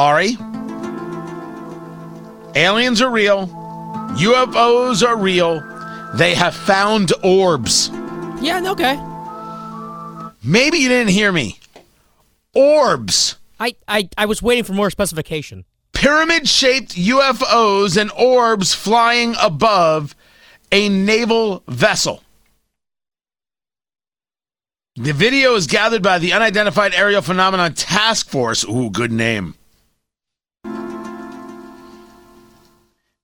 Ari, aliens are real, UFOs are real. They have found orbs. Yeah, okay. Maybe you didn't hear me. Orbs. I, I, I was waiting for more specification. Pyramid shaped UFOs and orbs flying above a naval vessel. The video is gathered by the Unidentified Aerial Phenomenon Task Force. Ooh, good name.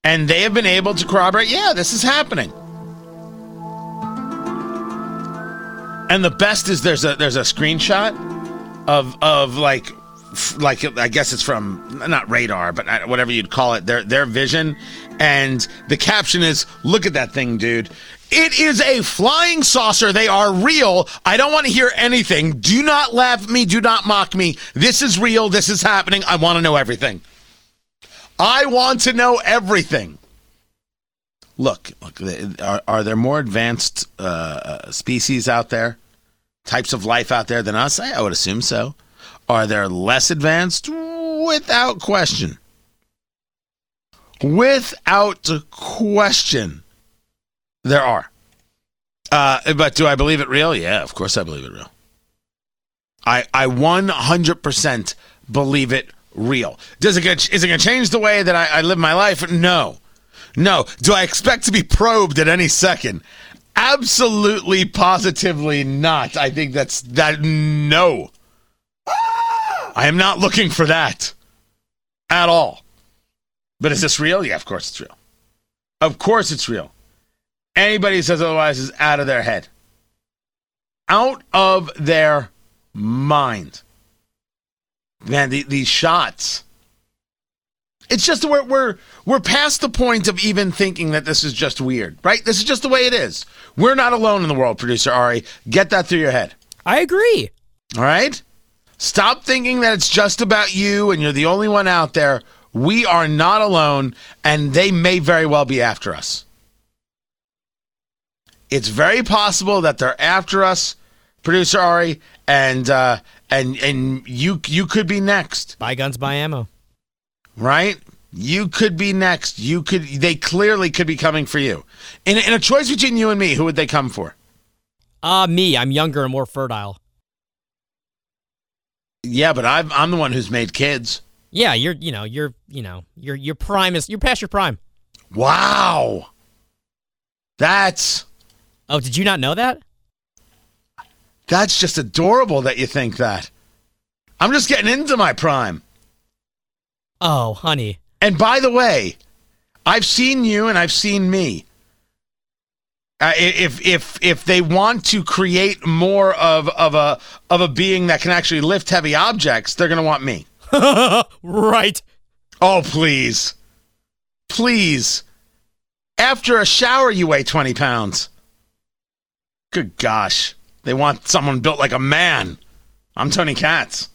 And they have been able to corroborate, yeah, this is happening. And the best is there's a there's a screenshot of of like like I guess it's from not radar, but uh, whatever you'd call it, their their vision, and the caption is, "Look at that thing, dude." It is a flying saucer. They are real. I don't want to hear anything. Do not laugh at me. Do not mock me. This is real. This is happening. I want to know everything. I want to know everything. Look, look. Are, are there more advanced uh, uh, species out there, types of life out there than us? I, would assume so. Are there less advanced? Without question. Without question, there are. Uh, but do I believe it real? Yeah, of course I believe it real. I I 100% believe it real. Does it get, is it going to change the way that I, I live my life? No. No. Do I expect to be probed at any second? Absolutely, positively not. I think that's that. No. I am not looking for that at all. But is this real? Yeah, of course it's real. Of course it's real. Anybody who says otherwise is out of their head. Out of their mind. Man, the, these shots. It's just we're, we're we're past the point of even thinking that this is just weird, right? This is just the way it is. We're not alone in the world, producer Ari. Get that through your head. I agree. All right? Stop thinking that it's just about you and you're the only one out there. We are not alone, and they may very well be after us. It's very possible that they're after us, producer Ari, and uh, and and you you could be next, Buy guns, buy ammo. right? You could be next. You could. They clearly could be coming for you. In in a choice between you and me, who would they come for? Ah, me. I'm younger and more fertile. Yeah, but I'm I'm the one who's made kids. Yeah, you're. You know, you're. You know, you're. Your prime is. You're past your prime. Wow, that's Oh, did you not know that? That's just adorable that you think that. I'm just getting into my prime. Oh, honey. And by the way, I've seen you and I've seen me. Uh, if if if they want to create more of of a of a being that can actually lift heavy objects, they're going to want me. right. Oh, please. Please. After a shower, you weigh 20 pounds. Good gosh. They want someone built like a man. I'm Tony Katz.